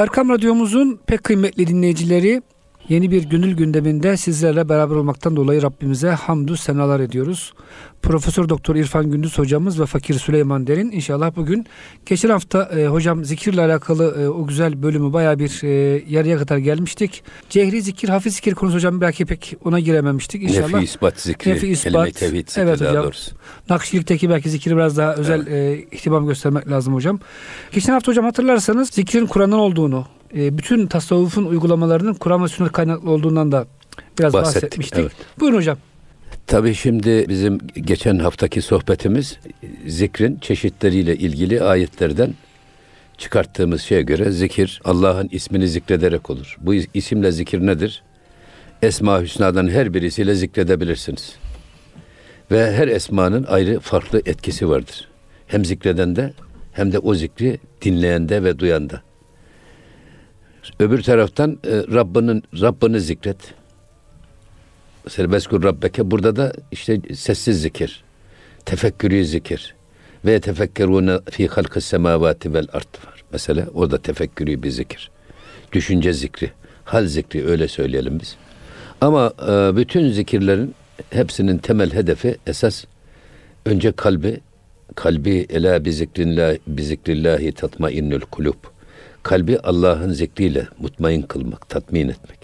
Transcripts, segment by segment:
Erkam Radyomuzun pek kıymetli dinleyicileri Yeni bir gönül gündeminde sizlerle beraber olmaktan dolayı Rabbimize hamdü senalar ediyoruz. Profesör Doktor İrfan Gündüz hocamız ve Fakir Süleyman Derin inşallah bugün geçen hafta e, hocam zikirle alakalı e, o güzel bölümü baya bir e, yarıya kadar gelmiştik. Cehri zikir, hafif zikir konusu hocam belki pek ona girememiştik inşallah. Nefi ispat zikri, Nefi ispat, kelime tevhid zikri evet daha hocam. doğrusu. Nakşilikteki belki zikri biraz daha özel e, ihtimam göstermek lazım hocam. Geçen hafta hocam hatırlarsanız zikrin Kur'an'dan olduğunu, e, bütün tasavvufun uygulamalarının Kur'an ve sünnet kaynaklı olduğundan da biraz Bahsettik, bahsetmiştik. evet. Buyurun hocam. Tabii şimdi bizim geçen haftaki sohbetimiz zikrin çeşitleriyle ilgili ayetlerden çıkarttığımız şeye göre zikir Allah'ın ismini zikrederek olur. Bu isimle zikir nedir? Esma Hüsna'dan her birisiyle zikredebilirsiniz. Ve her esmanın ayrı farklı etkisi vardır. Hem zikredende hem de o zikri dinleyende ve duyanda. Öbür taraftan e, Rabbinin Rabbini zikret. Serbeskur Rabbeke burada da işte sessiz zikir, tefekkürü zikir ve tefekkerune fi halkı semavati vel art var. Mesela o da tefekkürü bir zikir. Düşünce zikri, hal zikri öyle söyleyelim biz. Ama e, bütün zikirlerin hepsinin temel hedefi esas önce kalbi kalbi ela bi zikrillah bi zikrillahi tatmainnül kulub. Kalbi Allah'ın zikriyle mutmain kılmak, tatmin etmek.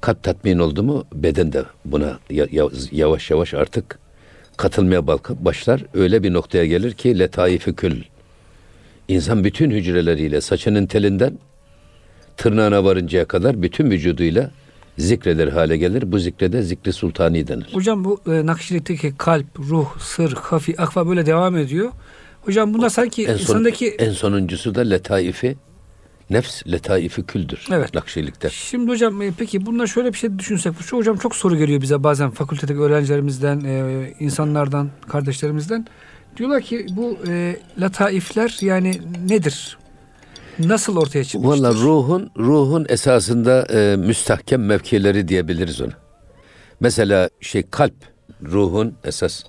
Kalp tatmin oldu mu beden de buna ya- ya- yavaş yavaş artık katılmaya başlar. Öyle bir noktaya gelir ki letaifi kül. İnsan bütün hücreleriyle saçının telinden tırnağına varıncaya kadar bütün vücuduyla zikreder hale gelir. Bu zikrede zikri sultani denir. Hocam bu e, Nakşilikteki kalp, ruh, sır, hafi, akfa böyle devam ediyor. Hocam bunda sanki En, son, insandaki en sonuncusu da letaifi nefs letaifi küldür. Evet. Nakşilikte. Şimdi hocam e, peki bunda şöyle bir şey düşünsek. Şu hocam çok soru geliyor bize bazen fakültedeki öğrencilerimizden, e, insanlardan, kardeşlerimizden. Diyorlar ki bu e, lataifler yani nedir? Nasıl ortaya çıkmıştır? Valla ruhun ruhun esasında e, müstahkem mevkileri diyebiliriz ona. Mesela şey kalp ruhun esas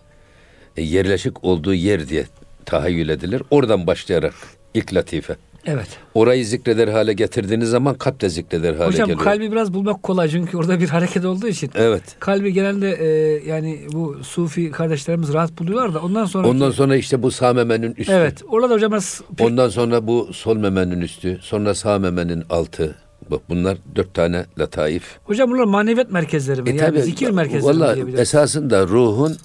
e, yerleşik olduğu yer diye tahayyül edilir. Oradan başlayarak ilk latife. Evet. Orayı zikreder hale getirdiğiniz zaman kalp de zikreder hale Hocam geliyor. kalbi biraz bulmak kolay çünkü orada bir hareket olduğu için. Evet. Kalbi genelde e, yani bu sufi kardeşlerimiz rahat buluyorlar da ondan sonra Ondan sonra işte bu sağ memenin üstü. Evet. Orada da hocam pek- Ondan sonra bu sol memenin üstü. Sonra sağ memenin altı. Bak bunlar dört tane lataif. hocam bunlar maneviyat merkezleri mi? E yani tabii, zikir merkezleri mi Valla esasında ruhun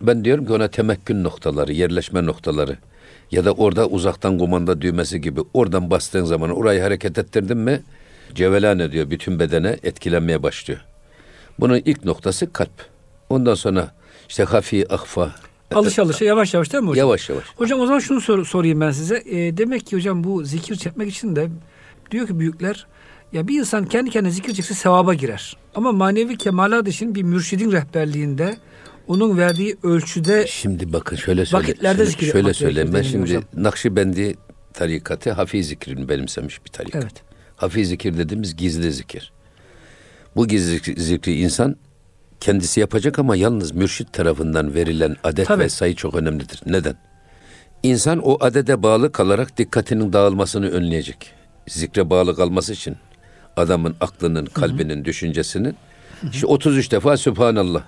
ben diyorum ki ona temekkün noktaları, yerleşme noktaları ya da orada uzaktan kumanda düğmesi gibi oradan bastığın zaman orayı hareket ettirdin mi cevelan ediyor bütün bedene etkilenmeye başlıyor. Bunun ilk noktası kalp. Ondan sonra işte hafi, ahfa. Alışa alışa yavaş yavaş değil mi hocam? Yavaş yavaş. Hocam o zaman şunu sor- sorayım ben size. E, demek ki hocam bu zikir çekmek için de diyor ki büyükler ya bir insan kendi kendine zikir çekse sevaba girer. Ama manevi kemalat için bir mürşidin rehberliğinde onun verdiği ölçüde Şimdi bakın şöyle söyle. Vakitlerde şöyle, şöyle söyleyeyim. Ben şimdi hocam. Nakşibendi tarikatı hafi zikrini benimsemiş bir tarikat. Evet. Hafi zikir dediğimiz gizli zikir. Bu gizli zikri- insan kendisi yapacak ama yalnız mürşit tarafından verilen adet Tabii. ve sayı çok önemlidir. Neden? İnsan o adede bağlı kalarak dikkatinin dağılmasını önleyecek. Zikre bağlı kalması için adamın aklının, kalbinin, düşüncesinin işte 33 defa Sübhanallah.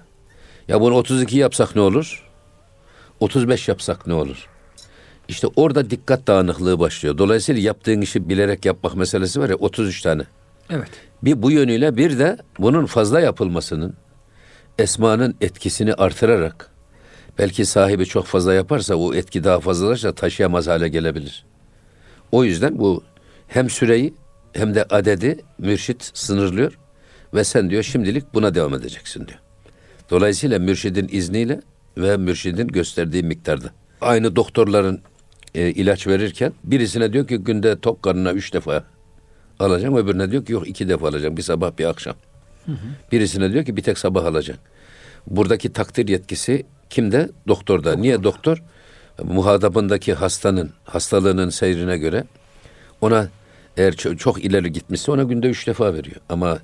Ya bunu 32 yapsak ne olur? 35 yapsak ne olur? İşte orada dikkat dağınıklığı başlıyor. Dolayısıyla yaptığın işi bilerek yapmak meselesi var ya 33 tane. evet. Bir bu yönüyle bir de bunun fazla yapılmasının esmanın etkisini artırarak belki sahibi çok fazla yaparsa o etki daha fazlalaşsa taşıyamaz hale gelebilir. O yüzden bu hem süreyi hem de adedi mürşit sınırlıyor ve sen diyor şimdilik buna devam edeceksin diyor. Dolayısıyla mürşidin izniyle ve mürşidin gösterdiği miktarda. Aynı doktorların e, ilaç verirken birisine diyor ki günde tok karnına üç defa alacağım. Öbürüne diyor ki yok iki defa alacağım. Bir sabah bir akşam. Birisine diyor ki bir tek sabah alacağım. Buradaki takdir yetkisi kimde? Doktorda. Niye doktor? Muhatabındaki hastanın, hastalığının seyrine göre ona eğer ço- çok ileri gitmişse ona günde üç defa veriyor. Ama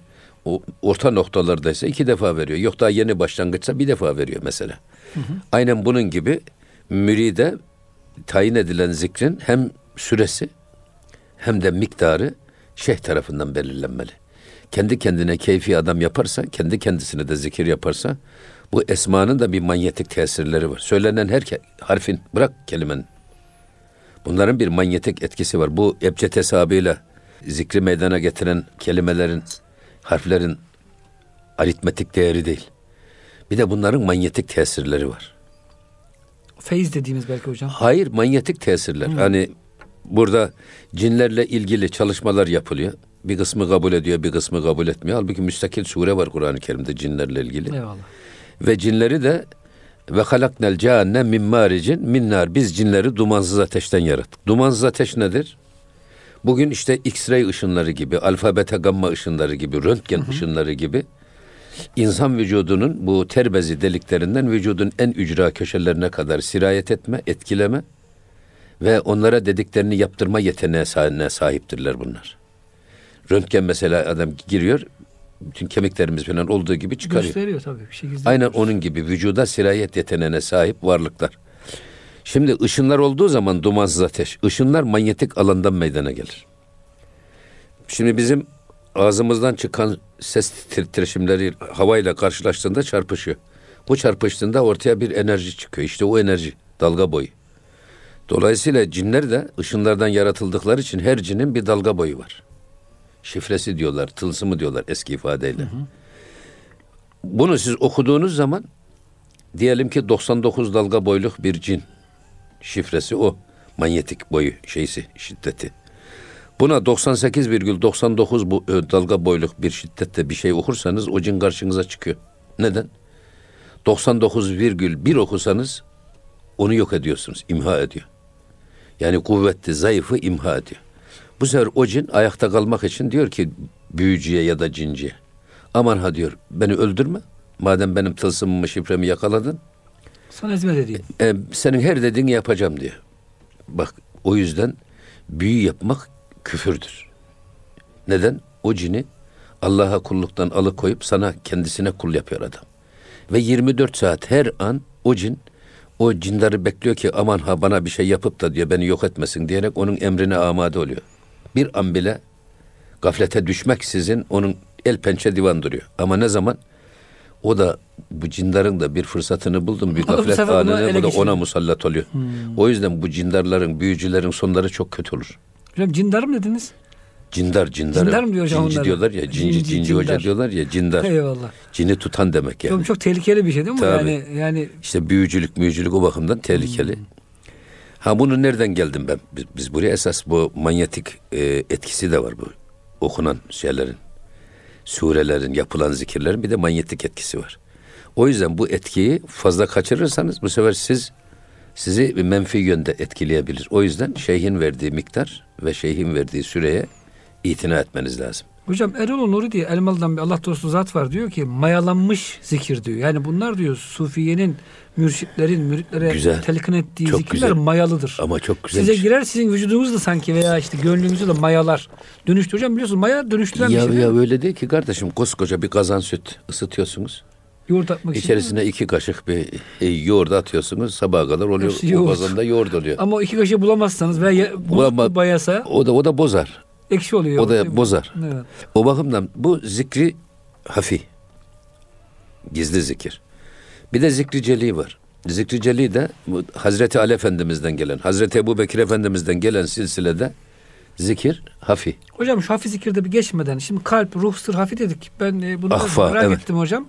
o orta noktalardaysa iki defa veriyor. Yok daha yeni başlangıçsa bir defa veriyor mesela. Aynen bunun gibi müride tayin edilen zikrin hem süresi hem de miktarı şeyh tarafından belirlenmeli. Kendi kendine keyfi adam yaparsa, kendi kendisine de zikir yaparsa bu esmanın da bir manyetik tesirleri var. Söylenen her harfin bırak kelimenin. Bunların bir manyetik etkisi var. Bu ebced hesabıyla zikri meydana getiren kelimelerin, harflerin aritmetik değeri değil. Bir de bunların manyetik tesirleri var. Feyiz dediğimiz belki hocam. Hayır, manyetik tesirler. Hani burada cinlerle ilgili çalışmalar yapılıyor. Bir kısmı kabul ediyor, bir kısmı kabul etmiyor. Halbuki müstakil sure var Kur'an-ı Kerim'de cinlerle ilgili. Eyvallah. Ve cinleri de ve halaknel cehennem min maricin min nar. Biz cinleri dumansız ateşten yarattık. Dumansız ateş nedir? Bugün işte X-ray ışınları gibi, alfa beta gamma ışınları gibi, röntgen ışınları gibi insan vücudunun bu ter bezi deliklerinden vücudun en ücra köşelerine kadar sirayet etme, etkileme ve onlara dediklerini yaptırma yeteneğine sahip- sahiptirler bunlar. Röntgen mesela adam giriyor, bütün kemiklerimiz falan olduğu gibi çıkarıyor. Gösteriyor tabii bir şey. Aynen onun gibi vücuda sirayet yeteneğine sahip varlıklar. Şimdi ışınlar olduğu zaman dumansız ateş. Işınlar manyetik alandan meydana gelir. Şimdi bizim ağzımızdan çıkan ses titreşimleri havayla karşılaştığında çarpışıyor. Bu çarpıştığında ortaya bir enerji çıkıyor. İşte o enerji dalga boyu. Dolayısıyla cinler de ışınlardan yaratıldıkları için her cinin bir dalga boyu var. Şifresi diyorlar, tılsımı diyorlar eski ifadeyle. Bunu siz okuduğunuz zaman diyelim ki 99 dalga boyluk bir cin şifresi o. Manyetik boyu şeysi şiddeti. Buna 98,99 bu e, dalga boyluk bir şiddette bir şey okursanız o cin karşınıza çıkıyor. Neden? 99,1 okusanız onu yok ediyorsunuz, imha ediyor. Yani kuvvetli, zayıfı imha ediyor. Bu sefer o cin ayakta kalmak için diyor ki büyücüye ya da cinciye. Aman ha diyor beni öldürme. Madem benim tılsımımı şifremi yakaladın. Sana hizmet edeyim. e, senin her dediğini yapacağım diyor. Bak o yüzden büyü yapmak küfürdür. Neden? O cini Allah'a kulluktan alıkoyup sana kendisine kul yapıyor adam. Ve 24 saat her an o cin o cinleri bekliyor ki aman ha bana bir şey yapıp da diyor beni yok etmesin diyerek onun emrine amade oluyor. Bir an bile gaflete düşmek sizin onun el pençe divan duruyor. Ama ne zaman o da bu cindarın da bir fırsatını buldum bir gaflet ele bu da ona musallat oluyor. O yüzden bu cindarların, büyücülerin sonları çok kötü olur. Hocam cindar mı dediniz? Cindar, cindar. Cindar mı diyor hocam Cinci diyorlar ya, cinci, Cinci, cinci, hoca diyorlar ya, cindar. Eyvallah. Cini tutan demek yani. Hocam çok tehlikeli bir şey değil mi? Tabii. Yani yani İşte büyücülük, büyücülük o bakımdan tehlikeli. Ha bunu nereden geldim ben? Biz, biz buraya esas bu manyetik e, etkisi de var bu okunan şeylerin. Surelerin, yapılan zikirlerin bir de manyetik etkisi var. O yüzden bu etkiyi fazla kaçırırsanız bu sefer siz sizi bir menfi yönde etkileyebilir. O yüzden şeyhin verdiği miktar ve şeyhin verdiği süreye itina etmeniz lazım. Hocam Erol Nuri diye Elmalı'dan bir Allah dostu zat var diyor ki mayalanmış zikir diyor. Yani bunlar diyor Sufiye'nin, mürşitlerin, müritlere Güzel. telkin ettiği Çok zikirler güzel. mayalıdır. Ama çok güzel. Size bir şey. girer sizin vücudunuz da sanki veya işte gönlünüzü de mayalar dönüştü. Hocam biliyorsunuz maya dönüştüren bir Ya, şey değil ya mi? öyle değil ki kardeşim koskoca bir kazan süt ısıtıyorsunuz. Yoğurt atmak için. İçerisine iki kaşık bir e, yoğurt atıyorsunuz sabaha kadar oluyor. Hepsi O yoğurt. kazanda yoğurt oluyor. Ama o iki kaşığı bulamazsanız veya ya- Bulama- bayasa O da o da bozar. Ekşi oluyor. O da bozar. Evet. O bakımdan bu zikri hafi. Gizli zikir. Bir de zikri celi var. Zikri celi de bu Hazreti Ali Efendimiz'den gelen, Hazreti Ebu Bekir Efendimiz'den gelen silsilede zikir hafi. Hocam şu hafif zikirde bir geçmeden şimdi kalp, ruh, sır, hafif dedik. Ben e, bunu Ahfa, merak evet. ettim hocam.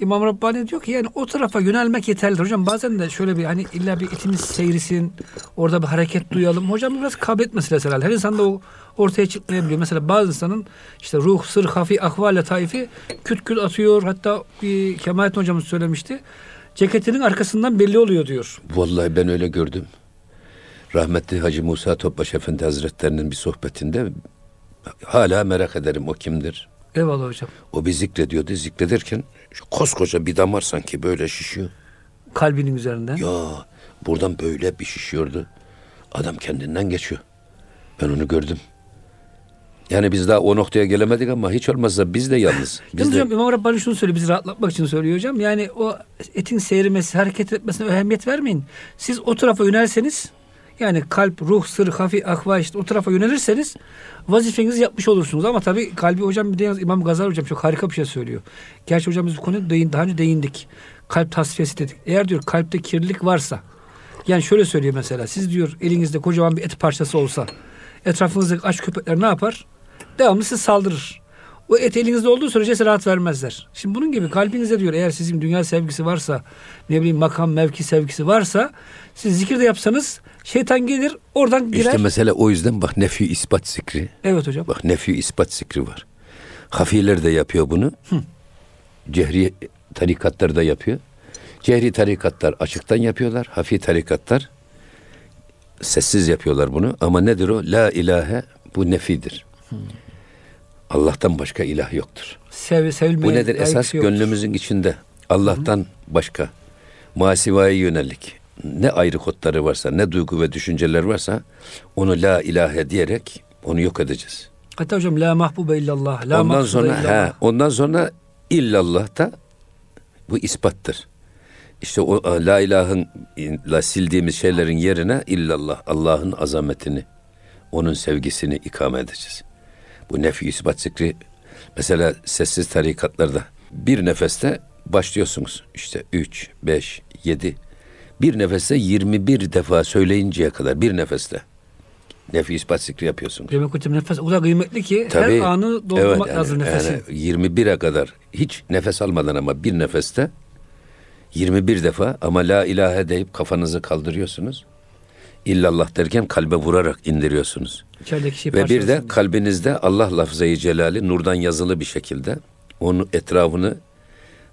İmam Rabbani diyor ki yani o tarafa yönelmek yeterlidir. Hocam bazen de şöyle bir hani illa bir etimiz seyrisin, orada bir hareket duyalım. Hocam biraz kabiliyet meselesi herhalde. Her insan da o ortaya çıkmayabiliyor. Mesela bazı insanın işte ruh, sır, hafi, ahvale taifi küt küt atıyor. Hatta bir Kemalettin hocamız söylemişti. Ceketinin arkasından belli oluyor diyor. Vallahi ben öyle gördüm. Rahmetli Hacı Musa Topbaş Efendi Hazretlerinin bir sohbetinde hala merak ederim o kimdir. Eyvallah hocam. O bir zikrediyordu. Zikrederken şu koskoca bir damar sanki böyle şişiyor. Kalbinin üzerinden. Ya buradan böyle bir şişiyordu. Adam kendinden geçiyor. Ben onu gördüm. Yani biz daha o noktaya gelemedik ama hiç olmazsa biz de yalnız. Biz Yalnız de hocam İmam Rabbani şunu söylüyor bizi rahatlatmak için söylüyor hocam. Yani o etin seyirmesi, hareket etmesine önemiyet vermeyin. Siz o tarafa yönelseniz Yani kalp, ruh, sır, hafi, akva işte o tarafa yönelirseniz vazifenizi yapmış olursunuz. Ama tabii kalbi hocam bir de yalnız İmam Gazali hocam çok harika bir şey söylüyor. Gerçi hocam biz bu konuya değin, daha önce değindik. Kalp tasfiyesi dedik. Eğer diyor kalpte kirlilik varsa yani şöyle söylüyor mesela siz diyor elinizde kocaman bir et parçası olsa etrafınızdaki aç köpekler ne yapar? Devamlı size saldırır. O et elinizde olduğu sürece size rahat vermezler. Şimdi bunun gibi kalbinizde diyor eğer sizin dünya sevgisi varsa ne bileyim makam mevki sevgisi varsa siz zikir de yapsanız şeytan gelir oradan girer. İşte mesela o yüzden bak nefi ispat zikri. Evet hocam. Bak nefi ispat zikri var. Hafiler de yapıyor bunu. Cehri tarikatlar da yapıyor. Cehri tarikatlar açıktan yapıyorlar. Hafi tarikatlar sessiz yapıyorlar bunu. Ama nedir o? La ilahe bu nefidir. Allah'tan başka ilah yoktur. Sev, Bu nedir? Esas şey yoktur. gönlümüzün içinde Allah'tan başka masivaya yönelik ne ayrı kodları varsa, ne duygu ve düşünceler varsa onu la ilahe diyerek onu yok edeceğiz. Hatta hocam la mahbube illallah. La ondan sonra illallah. he, ondan sonra illallah da bu ispattır. İşte o e, la ilahın la sildiğimiz şeylerin yerine illallah Allah'ın azametini, onun sevgisini ikame edeceğiz. Bu nefi ispat zikri mesela sessiz tarikatlarda bir nefeste başlıyorsunuz. İşte 3, 5, 7 bir nefeste 21 defa söyleyinceye kadar bir nefeste nefi ispat zikri yapıyorsunuz. Demek hocam nefes o kadar kıymetli ki Tabii, her anı doldurmak evet, lazım yani, nefesi. yani 21'e kadar hiç nefes almadan ama bir nefeste 21 defa ama la ilahe deyip kafanızı kaldırıyorsunuz. İllallah derken kalbe vurarak indiriyorsunuz. Şey Ve bir de kalbinizde Allah lafzayı celali nurdan yazılı bir şekilde onun etrafını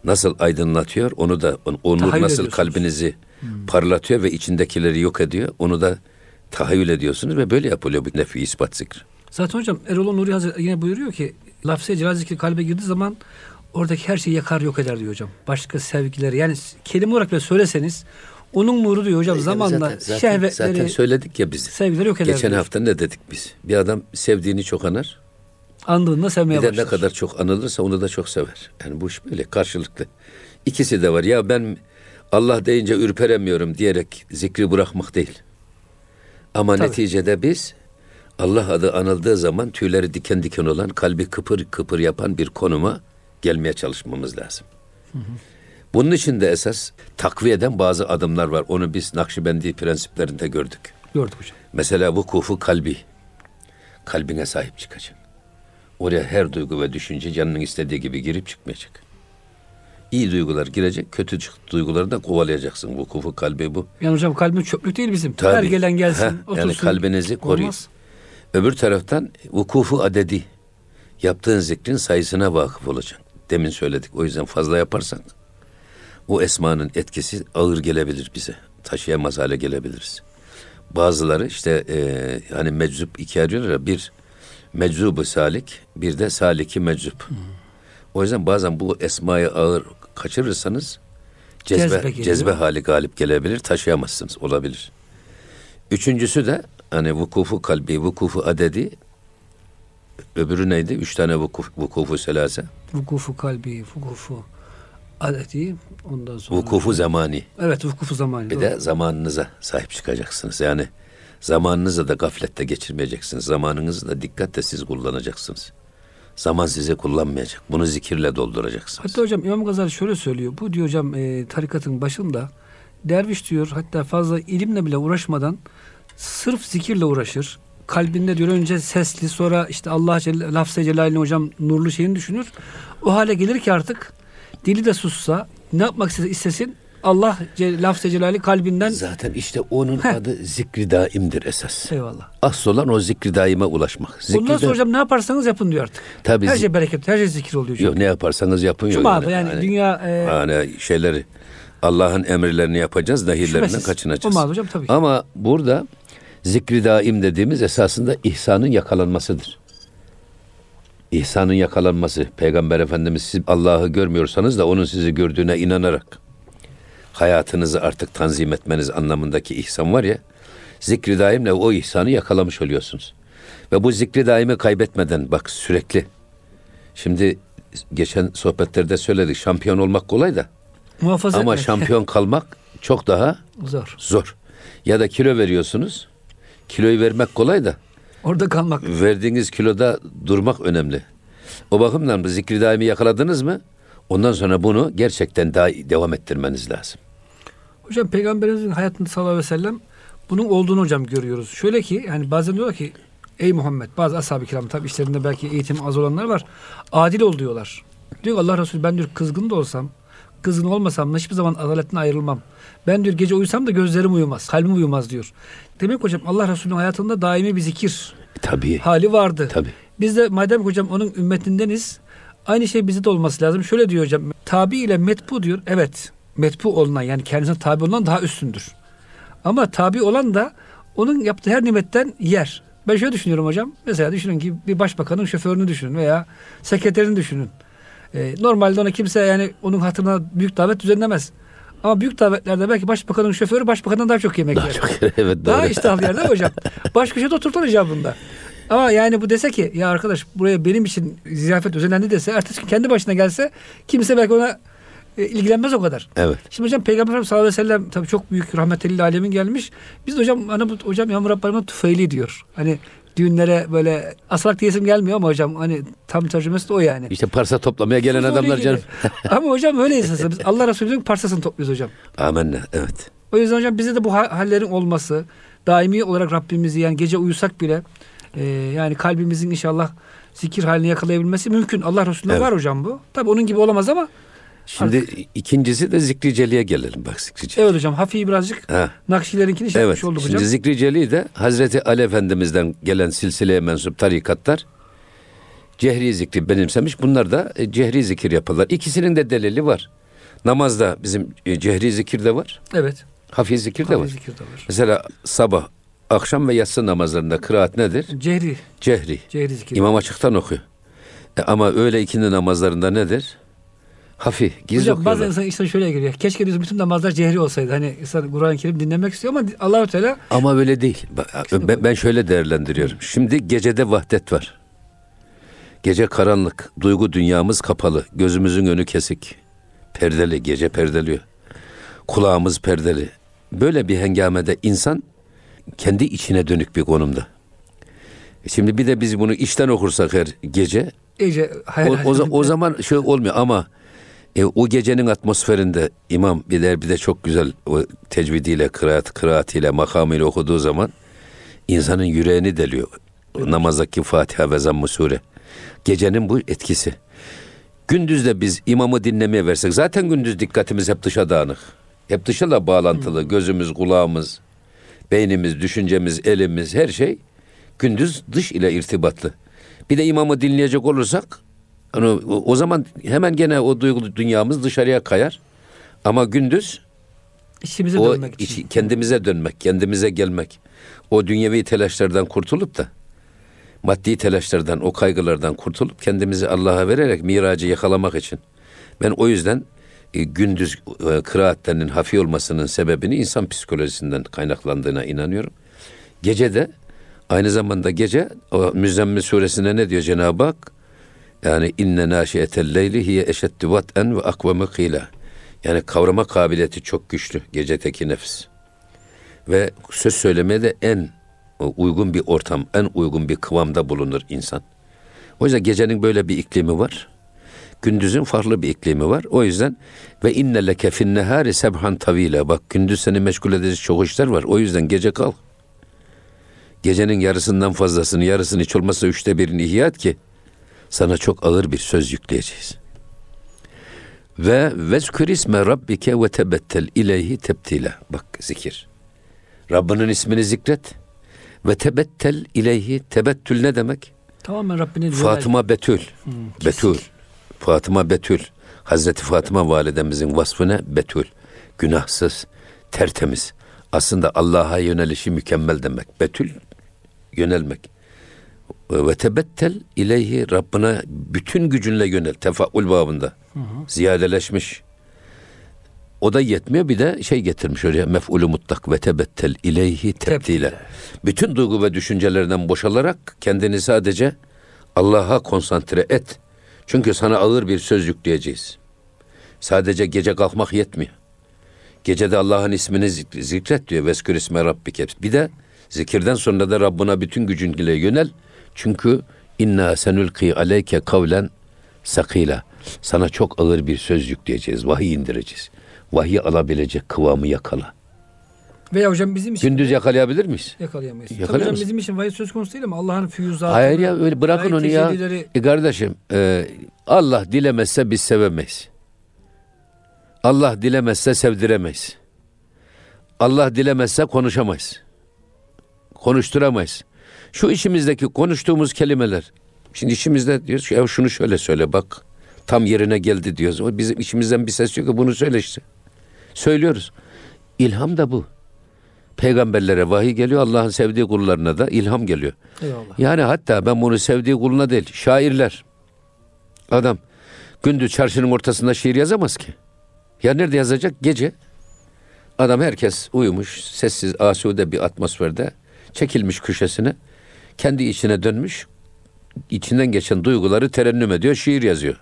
nasıl aydınlatıyor onu da o nur nasıl ediyorsunuz. Kalbinizi parlatıyor ve içindekileri yok ediyor onu da tahayyül ediyorsunuz ve böyle yapılıyor bu nefi ispat zikri. Zaten hocam Erol Nuri Hazretleri yine buyuruyor ki lafz-ı celal zikri kalbe girdiği zaman oradaki her şeyi yakar yok eder diyor hocam. Başka sevgileri yani kelime olarak bile söyleseniz onun nuru diyor hocam zamanla zaten, zaten, şehvetleri zaten söyledik ya biz. sevgileri yok eder Geçen diyor. hafta ne dedik biz? Bir adam sevdiğini çok anar. andığında sevmeye Bir de başlar. ne kadar çok anılırsa onu da çok sever. Yani bu iş böyle karşılıklı. İkisi de var. Ya ben Allah deyince ürperemiyorum diyerek zikri bırakmak değil. Ama Tabii. neticede biz Allah adı anıldığı zaman tüyleri diken diken olan, kalbi kıpır kıpır yapan bir konuma gelmeye çalışmamız lazım. Bunun için de esas takviye eden bazı adımlar var. Onu biz Nakşibendi prensiplerinde gördük. Gördük hocam. Mesela vukufu kalbi. Kalbine sahip çıkacaksın. Oraya her duygu ve düşünce canının istediği gibi girip çıkmayacak. İyi duygular girecek, kötü duyguları da kovalayacaksın. Vukufu kalbi bu. Yani hocam kalbimiz çöplük değil bizim. Tabii. Her gelen gelsin, Heh, otursun. yani kalbinizi koruyun. Olmaz. Öbür taraftan vukufu adedi. Yaptığın zikrin sayısına vakıf olacaksın. Demin söyledik. O yüzden fazla yaparsan o esmanın etkisi ağır gelebilir bize. Taşıyamaz hale gelebiliriz. Bazıları işte e, hani meczup iki arıyorlar ya bir meczubu salik bir de saliki meczup. O yüzden bazen bu esmayı ağır kaçırırsanız cezbe, Cezbe cezbe hali galip gelebilir taşıyamazsınız olabilir. Üçüncüsü de hani vukufu kalbi, vukufu adedi öbürü neydi? Üç tane vukuf, vukufu selase. Vukufu kalbi, vukufu adeti ondan sonra. Vukufu zamani. Evet vukufu zamanı. Bir doğru. de zamanınıza sahip çıkacaksınız. Yani zamanınızı da gaflette geçirmeyeceksiniz. Zamanınızı da dikkatle siz kullanacaksınız. Zaman sizi kullanmayacak. Bunu zikirle dolduracaksınız. Hatta hocam İmam Gazali şöyle söylüyor. Bu diyor hocam e, tarikatın başında derviş diyor hatta fazla ilimle bile uğraşmadan sırf zikirle uğraşır. Kalbinde diyor önce sesli sonra işte Allah Celle, lafz-ı celalini hocam nurlu şeyini düşünür. O hale gelir ki artık dili de sussa ne yapmak istesin Allah lafz-ı celali kalbinden Zaten işte onun Heh. adı zikri daimdir esas. eyvallah. Asıl olan o zikri daime ulaşmak. Zikri Bundan sonra hocam ne yaparsanız yapın diyor artık. Tabii her şey bereket, her şey zikir oluyor hocam. Yok ne yaparsanız yapın. yok Cuma'da yani dünya, e, yani şeyleri Allah'ın emirlerini yapacağız, nehirlerinden kaçınacağız. Olmaz hocam, tabii. Ama burada zikri daim dediğimiz esasında ihsanın yakalanmasıdır. İhsanın yakalanması. Peygamber Efendimiz siz Allah'ı görmüyorsanız da onun sizi gördüğüne inanarak hayatınızı artık tanzim etmeniz anlamındaki ihsan var ya zikri daimle o ihsanı yakalamış oluyorsunuz. Ve bu zikri daimi kaybetmeden bak sürekli şimdi geçen sohbetlerde söyledik şampiyon olmak kolay da Muhafaza ama etmek şampiyon kalmak çok daha zor. zor. Ya da kilo veriyorsunuz Kiloyu vermek kolay da Orada kalmak. verdiğiniz kiloda durmak önemli. O bakımdan bu zikri daimi yakaladınız mı? Ondan sonra bunu gerçekten daha devam ettirmeniz lazım. Hocam peygamberimizin hayatında sallallahu aleyhi ve sellem bunun olduğunu hocam görüyoruz. Şöyle ki yani bazen diyorlar ki ey Muhammed bazı ashab-ı kiram tabi işlerinde belki eğitim az olanlar var. Adil ol diyorlar. Diyor Allah Resulü ben diyor kızgın da olsam kızgın olmasam da hiçbir zaman adaletten ayrılmam. Ben diyor gece uyusam da gözlerim uyumaz, kalbim uyumaz diyor. Demek hocam Allah Resulü'nün hayatında daimi bir zikir Tabii. hali vardı. Tabii. Biz de madem hocam onun ümmetindeniz aynı şey bize de olması lazım. Şöyle diyor hocam tabi ile metbu diyor. Evet metbu olunan yani kendisine tabi olan daha üstündür. Ama tabi olan da onun yaptığı her nimetten yer. Ben şöyle düşünüyorum hocam. Mesela düşünün ki bir başbakanın şoförünü düşünün veya sekreterini düşünün. Ee, normalde ona kimse yani onun hatırına büyük davet düzenlemez. Ama büyük davetlerde belki başbakanın şoförü başbakandan daha çok yemek Daha yer. çok evet Daha doğru. iştahlı yer değil mi hocam? Baş köşede oturtur icabında. Ama yani bu dese ki ya arkadaş buraya benim için ziyafet düzenlendi dese ertesi gün kendi başına gelse kimse belki ona e, ilgilenmez o kadar. Evet. Şimdi hocam Peygamber Efendimiz sallallahu aleyhi ve sellem tabii çok büyük rahmetli alemin gelmiş. Biz de hocam hani bu hocam Yağmur Rabbani'nin tüfeğli diyor. Hani düğünlere böyle asalak diyesim gelmiyor ama hocam hani tam tercümesi de o yani. İşte parsa toplamaya gelen Sus adamlar canım. ama hocam öyle esasında biz Allah Resulü'nün parsasını topluyoruz hocam. Amenna. Evet. O yüzden hocam bize de bu ha- hallerin olması, daimi olarak Rabbimizi yani gece uyusak bile e, yani kalbimizin inşallah zikir halini yakalayabilmesi mümkün. Allah Resulü'nde Evet. var hocam bu. Tabi onun gibi olamaz ama Şimdi ikincisi de zikriceliğe gelelim bak zikriceli. evet hocam hafif birazcık Ha. Nakşilerinkini şey Evet. olduk Şimdi hocam. zikriceli de Hazreti Ali Efendimiz'den gelen silsileye mensup tarikatlar cehri zikri benimsemiş. Bunlar da e, cehri zikir yaparlar. İkisinin de delili var. Namazda bizim e, cehri zikir de var. Evet. Hafif zikir de var. Hafif zikir de var. Mesela sabah, akşam ve yatsı namazlarında kıraat nedir? Cehri. Cehri. Cehri zikir. İmam açıktan okuyor. E, ama öyle ikindi namazlarında nedir? Hafif, gizli Hocam bazen okuyorlar. insan, insan şöyle geliyor. Keşke diyorsun bütün namazlar cehri olsaydı. Hani insan Kur'an-ı Kerim dinlemek istiyor ama Allahu Teala Ama öyle değil. Ben, ben şöyle değerlendiriyorum. Şimdi gecede vahdet var. Gece karanlık, duygu dünyamız kapalı, gözümüzün önü kesik. Perdeli, gece perdeliyor. Kulağımız perdeli. Böyle bir hengamede insan kendi içine dönük bir konumda. Şimdi bir de biz bunu işten okursak her gece iyice hayal o, o, o zaman şey olmuyor ama e, o gecenin atmosferinde imam bir de bir de çok güzel o tecvidiyle, kıraat, kıraatiyle, makamıyla okuduğu zaman insanın yüreğini deliyor. O namazdaki Fatiha ve Zamm-ı Sure. Gecenin bu etkisi. Gündüz de biz imamı dinlemeye versek zaten gündüz dikkatimiz hep dışa dağınık. Hep dışla bağlantılı. Gözümüz, kulağımız, beynimiz, düşüncemiz, elimiz her şey gündüz dış ile irtibatlı. Bir de imamı dinleyecek olursak hani o, zaman hemen gene o duygu dünyamız dışarıya kayar. Ama gündüz içimize o dönmek için. içi- kendimize dönmek, kendimize gelmek. O dünyevi telaşlardan kurtulup da maddi telaşlardan, o kaygılardan kurtulup kendimizi Allah'a vererek miracı yakalamak için. Ben o yüzden e, gündüz e, kıraatlerinin hafif olmasının sebebini insan psikolojisinden kaynaklandığına inanıyorum. Gece de aynı zamanda gece o Müzzemmil suresinde ne diyor Cenab-ı Hak? Yani inne naşiyetel leyli hiye eşeddu vat'en ve akvame kıyla. Yani kavrama kabiliyeti çok güçlü gecedeki nefis. Ve söz söylemeye de en uygun bir ortam, en uygun bir kıvamda bulunur insan. O yüzden gecenin böyle bir iklimi var. Gündüzün farklı bir iklimi var. O yüzden ve inne leke fin nehari sebhan tavile. Bak gündüz seni meşgul edecek çok işler var. O yüzden gece kalk. Gecenin yarısından fazlasını, yarısını hiç olmazsa üçte birini ihya et ki sana çok ağır bir söz yükleyeceğiz. Ve vezkür isme rabbike ve tebettel ileyhi tebtile. Bak zikir. Rabbinin ismini zikret. Ve tebettel ileyhi. Tebettül ne demek? Tamamen Rabbine. Fatıma Betül. Betül. Fatıma Betül. Hazreti Fatıma validemizin vasfı ne? Betül. Günahsız, tertemiz. Aslında Allah'a yönelişi mükemmel demek. Betül yönelmek. Ve tebettel ileyhi Rabbine bütün gücünle yönel. Tefaul babında. Ziyadeleşmiş. O da yetmiyor bir de şey getirmiş oraya mef'ulü mutlak ve tebettel ileyhi tebdile. Bütün duygu ve düşüncelerden boşalarak kendini sadece Allah'a konsantre et. Çünkü sana ağır bir söz yükleyeceğiz. Sadece gece kalkmak yetmiyor. Gecede Allah'ın ismini zik- zikret diyor. Veskür isme rabbike. Bir de Zikirden sonra da Rabbına bütün gücünle yönel. Çünkü inna senülki aleyke kavlen sakila. Sana çok ağır bir söz yükleyeceğiz. Vahiy indireceğiz. Vahiy alabilecek kıvamı yakala. Veya hocam bizim için Gündüz yakalayabilir miyiz? yakalayamayız. Tabii Yakalayamaz. hocam bizim için vahiy söz konusu değil ama Allah'ın füyüzatı. Hayır ya öyle bırakın onu ya. E kardeşim e, Allah dilemezse biz sevemeyiz. Allah dilemezse sevdiremeyiz. Allah dilemezse konuşamayız. Konuşturamayız. Şu içimizdeki konuştuğumuz kelimeler. Şimdi içimizde diyoruz ki "Ya şunu şöyle söyle bak. Tam yerine geldi diyoruz. O bizim içimizden bir ses diyor ki bunu söyle işte. Söylüyoruz. İlham da bu. Peygamberlere vahiy geliyor. Allah'ın sevdiği kullarına da ilham geliyor. Eyvallah. Yani hatta ben bunu sevdiği kuluna değil, şairler. Adam gündüz çarşının ortasında şiir yazamaz ki. Ya nerede yazacak? Gece. Adam herkes uyumuş, sessiz, asude bir atmosferde çekilmiş köşesine, kendi içine dönmüş, içinden geçen duyguları terennüm ediyor, şiir yazıyor.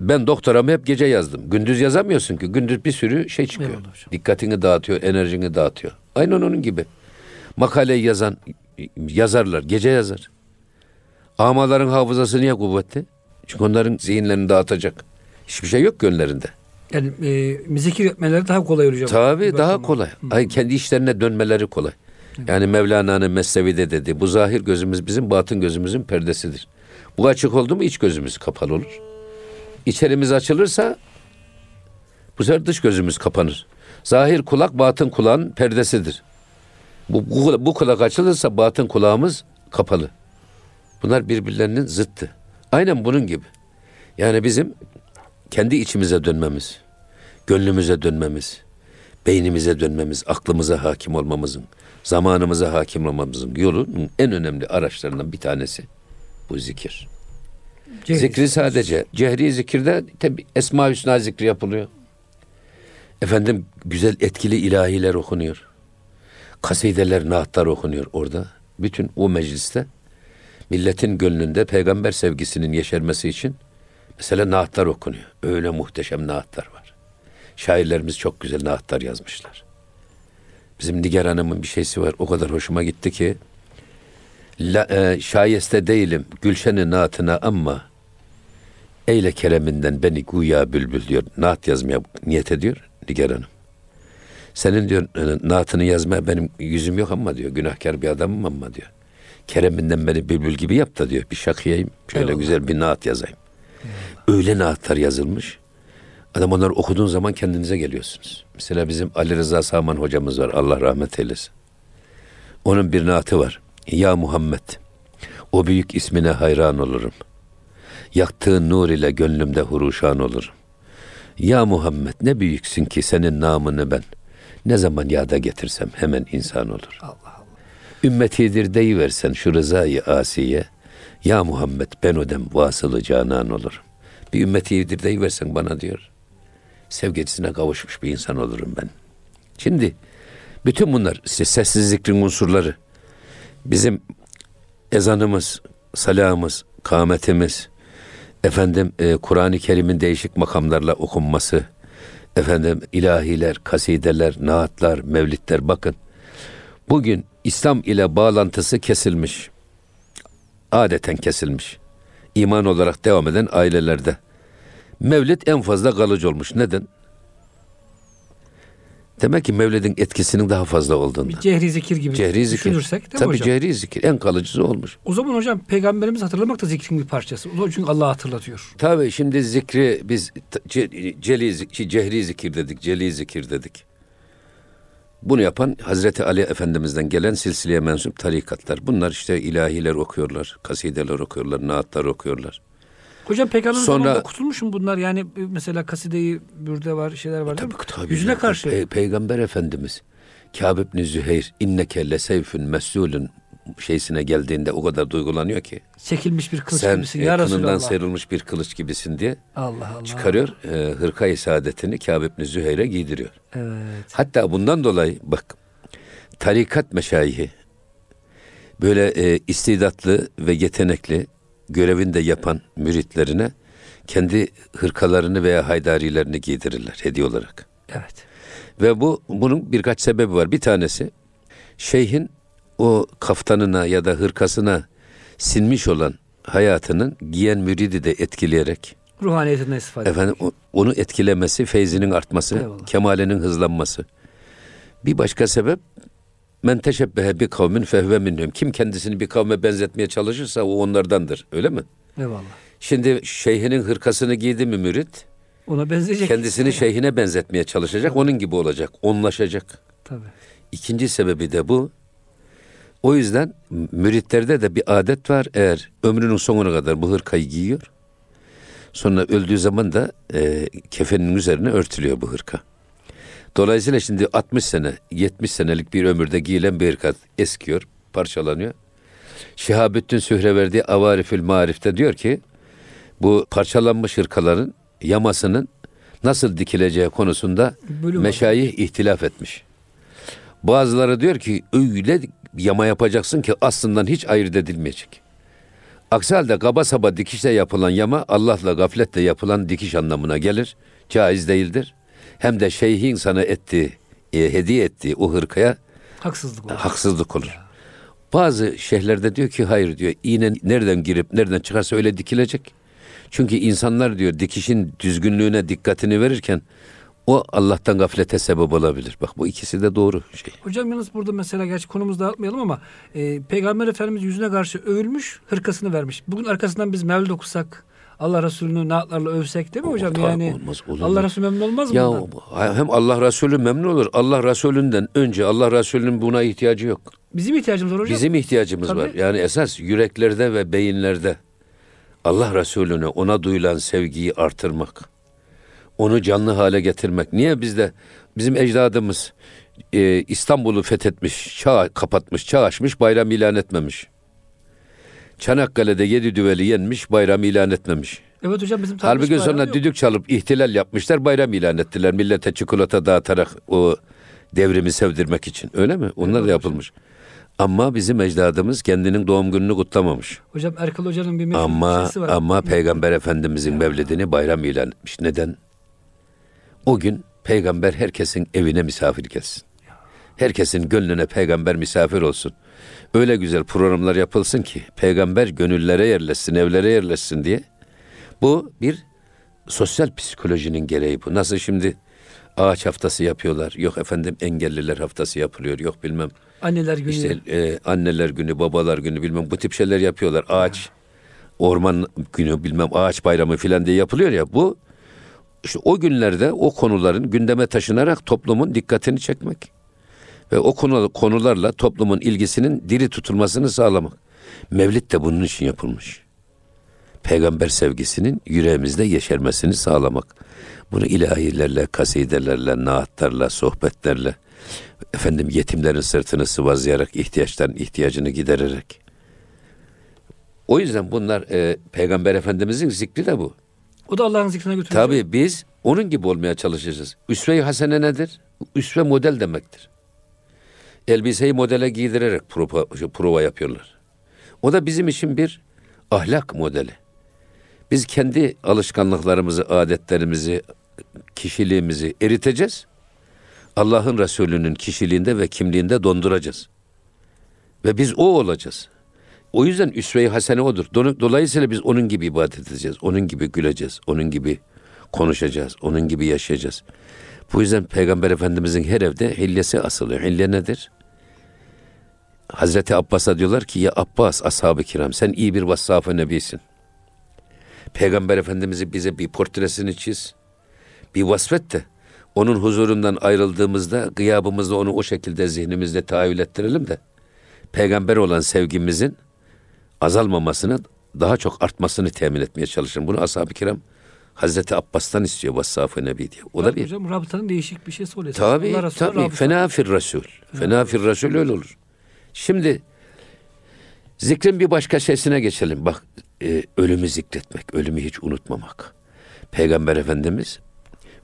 Ben doktoramı hep gece yazdım. Gündüz yazamıyorsun ki. Gündüz bir sürü şey çıkıyor. Dikkatini dağıtıyor, enerjini dağıtıyor. Aynen onun gibi. Makaleyi yazan yazarlar, gece yazar. Amaların hafızası niye kuvvetli? Çünkü onların zihinlerini dağıtacak. Hiçbir şey yok gönüllerinde. Yani e, zikir etmeleri daha kolay hocam. Tabii daha kolay. Ay kendi işlerine dönmeleri kolay. Yani Mevlana'nın Mesnevi'de dedi. Bu zahir gözümüz bizim batın gözümüzün perdesidir. Bu açık oldu mu iç gözümüz kapalı olur. İçerimiz açılırsa bu sefer dış gözümüz kapanır. Zahir kulak batın kulağın perdesidir. Bu, bu, bu kulak açılırsa batın kulağımız kapalı. Bunlar birbirlerinin zıttı. Aynen bunun gibi. Yani bizim kendi içimize dönmemiz, gönlümüze dönmemiz, beynimize dönmemiz, aklımıza hakim olmamızın, zamanımıza hakim olmamızın yolunun en önemli araçlarından bir tanesi bu zikir. Cehri. Zikri sadece cehri zikirde tabi Esma Hüsna zikri yapılıyor. Efendim güzel etkili ilahiler okunuyor. Kasideler, naatlar okunuyor orada. Bütün o mecliste milletin gönlünde peygamber sevgisinin yeşermesi için mesela naatlar okunuyor. Öyle muhteşem naatlar var. Şairlerimiz çok güzel naatlar yazmışlar. Bizim Nigar Hanım'ın bir şeysi var. O kadar hoşuma gitti ki La, e, şayeste değilim Gülşen'in naatına ama eyle kereminden beni güya bülbül diyor. Naat yazmaya niyet ediyor Nigar Hanım. Senin diyor e, naatını yazmaya benim yüzüm yok ama diyor. Günahkar bir adamım ama diyor. Kereminden beni bülbül gibi yap da diyor. Bir şakıyayım. Şöyle Eyvallah. güzel bir naat yazayım. Öyle naatlar yazılmış. Adam onları okuduğun zaman kendinize geliyorsunuz. Mesela bizim Ali Rıza Saman hocamız var. Allah rahmet eylesin. Onun bir naatı var. Ya Muhammed, o büyük ismine hayran olurum. Yaktığın nur ile gönlümde huruşan olurum. Ya Muhammed ne büyüksün ki senin namını ben ne zaman yada getirsem hemen insan olur. Allah Allah. Ümmetidir deyiversen şu rızayı asiye. Ya Muhammed ben ödem vasılı canan olurum. Bir ümmetidir deyiversen bana diyor. Sevgilisine kavuşmuş bir insan olurum ben. Şimdi bütün bunlar işte sessiz zikrin unsurları. Bizim ezanımız, salamız, kâmetimiz, efendim e, Kur'an-ı Kerim'in değişik makamlarla okunması, efendim ilahiler, kasideler, naatlar, mevlitler bakın. Bugün İslam ile bağlantısı kesilmiş. Adeten kesilmiş. İman olarak devam eden ailelerde. Mevlid en fazla kalıcı olmuş. Neden? Demek ki Mevlid'in etkisinin daha fazla olduğundan. Bir cehri zikir gibi Cehri zikir. düşünürsek değil mi Tabii hocam? cehri zikir en kalıcısı olmuş. O zaman hocam peygamberimiz hatırlamak da zikrin bir parçası. O çünkü Allah hatırlatıyor. Tabii şimdi zikri biz ce- celi, zik- cehri zikir dedik, celi zikir dedik. Bunu yapan Hazreti Ali Efendimiz'den gelen silsileye mensup tarikatlar. Bunlar işte ilahiler okuyorlar, kasideler okuyorlar, naatlar okuyorlar. Hocam peygamberimiz Sonra- zamanında okutulmuş mu bunlar? Yani e, mesela kasideyi, bürde var, şeyler var mi? Tabii, tabii. Yüzüne Ya, karşı. Pe- Peygamber Efendimiz Kâb ibn Züheyr inneke leseyfün mesulün şeysine geldiğinde o kadar duygulanıyor ki. çekilmiş bir kılıç sen gibisin e, ya kınından Resulallah. sıyrılmış bir kılıç gibisin diye Allah Allah. çıkarıyor. E, hırka-i saadetini Kâb ibn Züheyr'e giydiriyor. Evet. Hatta bundan dolayı bak tarikat meşayihi böyle e, istidatlı ve yetenekli görevini de yapan müritlerine kendi hırkalarını veya haydarilerini giydirirler hediye olarak. Evet. Ve bu bunun birkaç sebebi var. Bir tanesi şeyhin o kaftanına ya da hırkasına sinmiş olan hayatının giyen müridi de etkileyerek ruhaniyetinden istifade efendim o- onu etkilemesi, feyzinin artması, Eyvallah. kemalinin hızlanması. Bir başka sebep men teşebbehe bir kavmin fehve minhum. Kim kendisini bir kavme benzetmeye çalışırsa o onlardandır. Öyle mi? Eyvallah. Şimdi şeyhinin hırkasını giydi mi mürit, Ona benzeyecek. kendisini şeyhine benzetmeye çalışacak, onun gibi olacak, onlaşacak. Tabii. İkinci sebebi de bu. O yüzden müritlerde de bir adet var. Eğer ömrünün sonuna kadar bu hırkayı giyiyor. Sonra öldüğü zaman da e, kefenin üzerine örtülüyor bu hırka. Dolayısıyla şimdi 60 sene, 70 senelik bir ömürde giyilen bir hırka eskiyor, parçalanıyor. Şihabettin Sühreverdi Avarifül Marif'te diyor ki bu parçalanmış hırkaların yamasının nasıl dikileceği konusunda Bölüm var. meşayih ihtilaf etmiş. Bazıları diyor ki öyle yama yapacaksın ki aslından hiç ayırt edilmeyecek. Aksi halde kaba saba dikişle yapılan yama Allah'la gafletle yapılan dikiş anlamına gelir. Caiz değildir. Hem de şeyhin sana ettiği, e, hediye ettiği o hırkaya Haksızlık olur. haksızlık olur. Bazı şeyhlerde diyor ki hayır diyor iğne nereden girip nereden çıkarsa öyle dikilecek. Çünkü insanlar diyor dikişin düzgünlüğüne dikkatini verirken o Allah'tan gaflete sebep olabilir. Bak bu ikisi de doğru şey. Hocam yalnız burada mesela gerçi konumuzu dağıtmayalım ama e, Peygamber Efendimiz yüzüne karşı övülmüş, hırkasını vermiş. Bugün arkasından biz mevlid okusak, Allah Resulü'nü naatlarla övsek değil mi hocam? Tabii, yani olmaz, olur Allah? Resulü memnun olmaz mı Ya bundan? hem Allah Resulü memnun olur. Allah Resulünden önce Allah Resulü'nün buna ihtiyacı yok. Bizim ihtiyacımız var hocam. Bizim ihtiyacımız Tabii. var. Yani esas yüreklerde ve beyinlerde Allah Resulüne ona duyulan sevgiyi artırmak. Onu canlı hale getirmek. Niye bizde bizim ecdadımız e, İstanbul'u fethetmiş, çağ kapatmış, çağ açmış, bayram ilan etmemiş. Çanakkale'de yedi düveli yenmiş, bayram ilan etmemiş. Evet hocam bizim Halbuki sonra bayramı yok. düdük çalıp ihtilal yapmışlar, bayram ilan ettiler. Millete çikolata dağıtarak o devrimi sevdirmek için. Öyle mi? Onlar da yapılmış. Ama bizim ecdadımız kendinin doğum gününü kutlamamış. Hocam Erkal Hoca'nın bir Ama var. ama Peygamber Efendimizin mevlidini bayram ilan etmiş. Neden? O gün peygamber herkesin evine misafir gelsin. Herkesin gönlüne peygamber misafir olsun. Öyle güzel programlar yapılsın ki peygamber gönüllere yerleşsin, evlere yerleşsin diye. Bu bir sosyal psikolojinin gereği bu. Nasıl şimdi ağaç haftası yapıyorlar. Yok efendim engelliler haftası yapılıyor. Yok bilmem Anneler günü. işte e, anneler günü, babalar günü bilmem bu tip şeyler yapıyorlar. Ağaç, orman günü bilmem ağaç bayramı filan diye yapılıyor ya. Bu işte o günlerde o konuların gündeme taşınarak toplumun dikkatini çekmek ve o konu, konularla toplumun ilgisinin diri tutulmasını sağlamak. Mevlid de bunun için yapılmış. Peygamber sevgisinin yüreğimizde yeşermesini sağlamak. Bunu ilahilerle, kasidelerle, naatlarla, sohbetlerle, efendim yetimlerin sırtını sıvazlayarak, ihtiyaçların ihtiyacını gidererek. O yüzden bunlar e, Peygamber Efendimizin zikri de bu. O da Allah'ın zikrine götürüyor. Tabii biz onun gibi olmaya çalışacağız. Üsve-i hasene nedir? Üsve model demektir. Elbiseyi modele giydirerek prova, prova yapıyorlar. O da bizim için bir ahlak modeli. Biz kendi alışkanlıklarımızı, adetlerimizi, kişiliğimizi eriteceğiz. Allah'ın Resulü'nün kişiliğinde ve kimliğinde donduracağız. Ve biz o olacağız. O yüzden üsve-i hasene odur. Dolayısıyla biz onun gibi ibadet edeceğiz. Onun gibi güleceğiz. Onun gibi konuşacağız. Onun gibi yaşayacağız. Bu yüzden Peygamber Efendimizin her evde hillesi asılı. Hille nedir? Hazreti Abbas'a diyorlar ki ya Abbas ashab-ı kiram sen iyi bir vassaf-ı nebisin. Peygamber Efendimiz'i bize bir portresini çiz. Bir vasfet de onun huzurundan ayrıldığımızda gıyabımızda onu o şekilde zihnimizde tahayyül ettirelim de peygamber olan sevgimizin azalmamasını daha çok artmasını temin etmeye çalışın. Bunu ashab-ı kiram Hazreti Abbas'tan istiyor vassaf-ı nebi diye. O da bir Hocam rabıtanın değişik bir şeysi oluyor. Tabii tabii. Fena fir Resul. Fena fir Resul öyle olur. Şimdi zikrin bir başka şeysine geçelim. Bak e, ölümü zikretmek, ölümü hiç unutmamak. Peygamber Efendimiz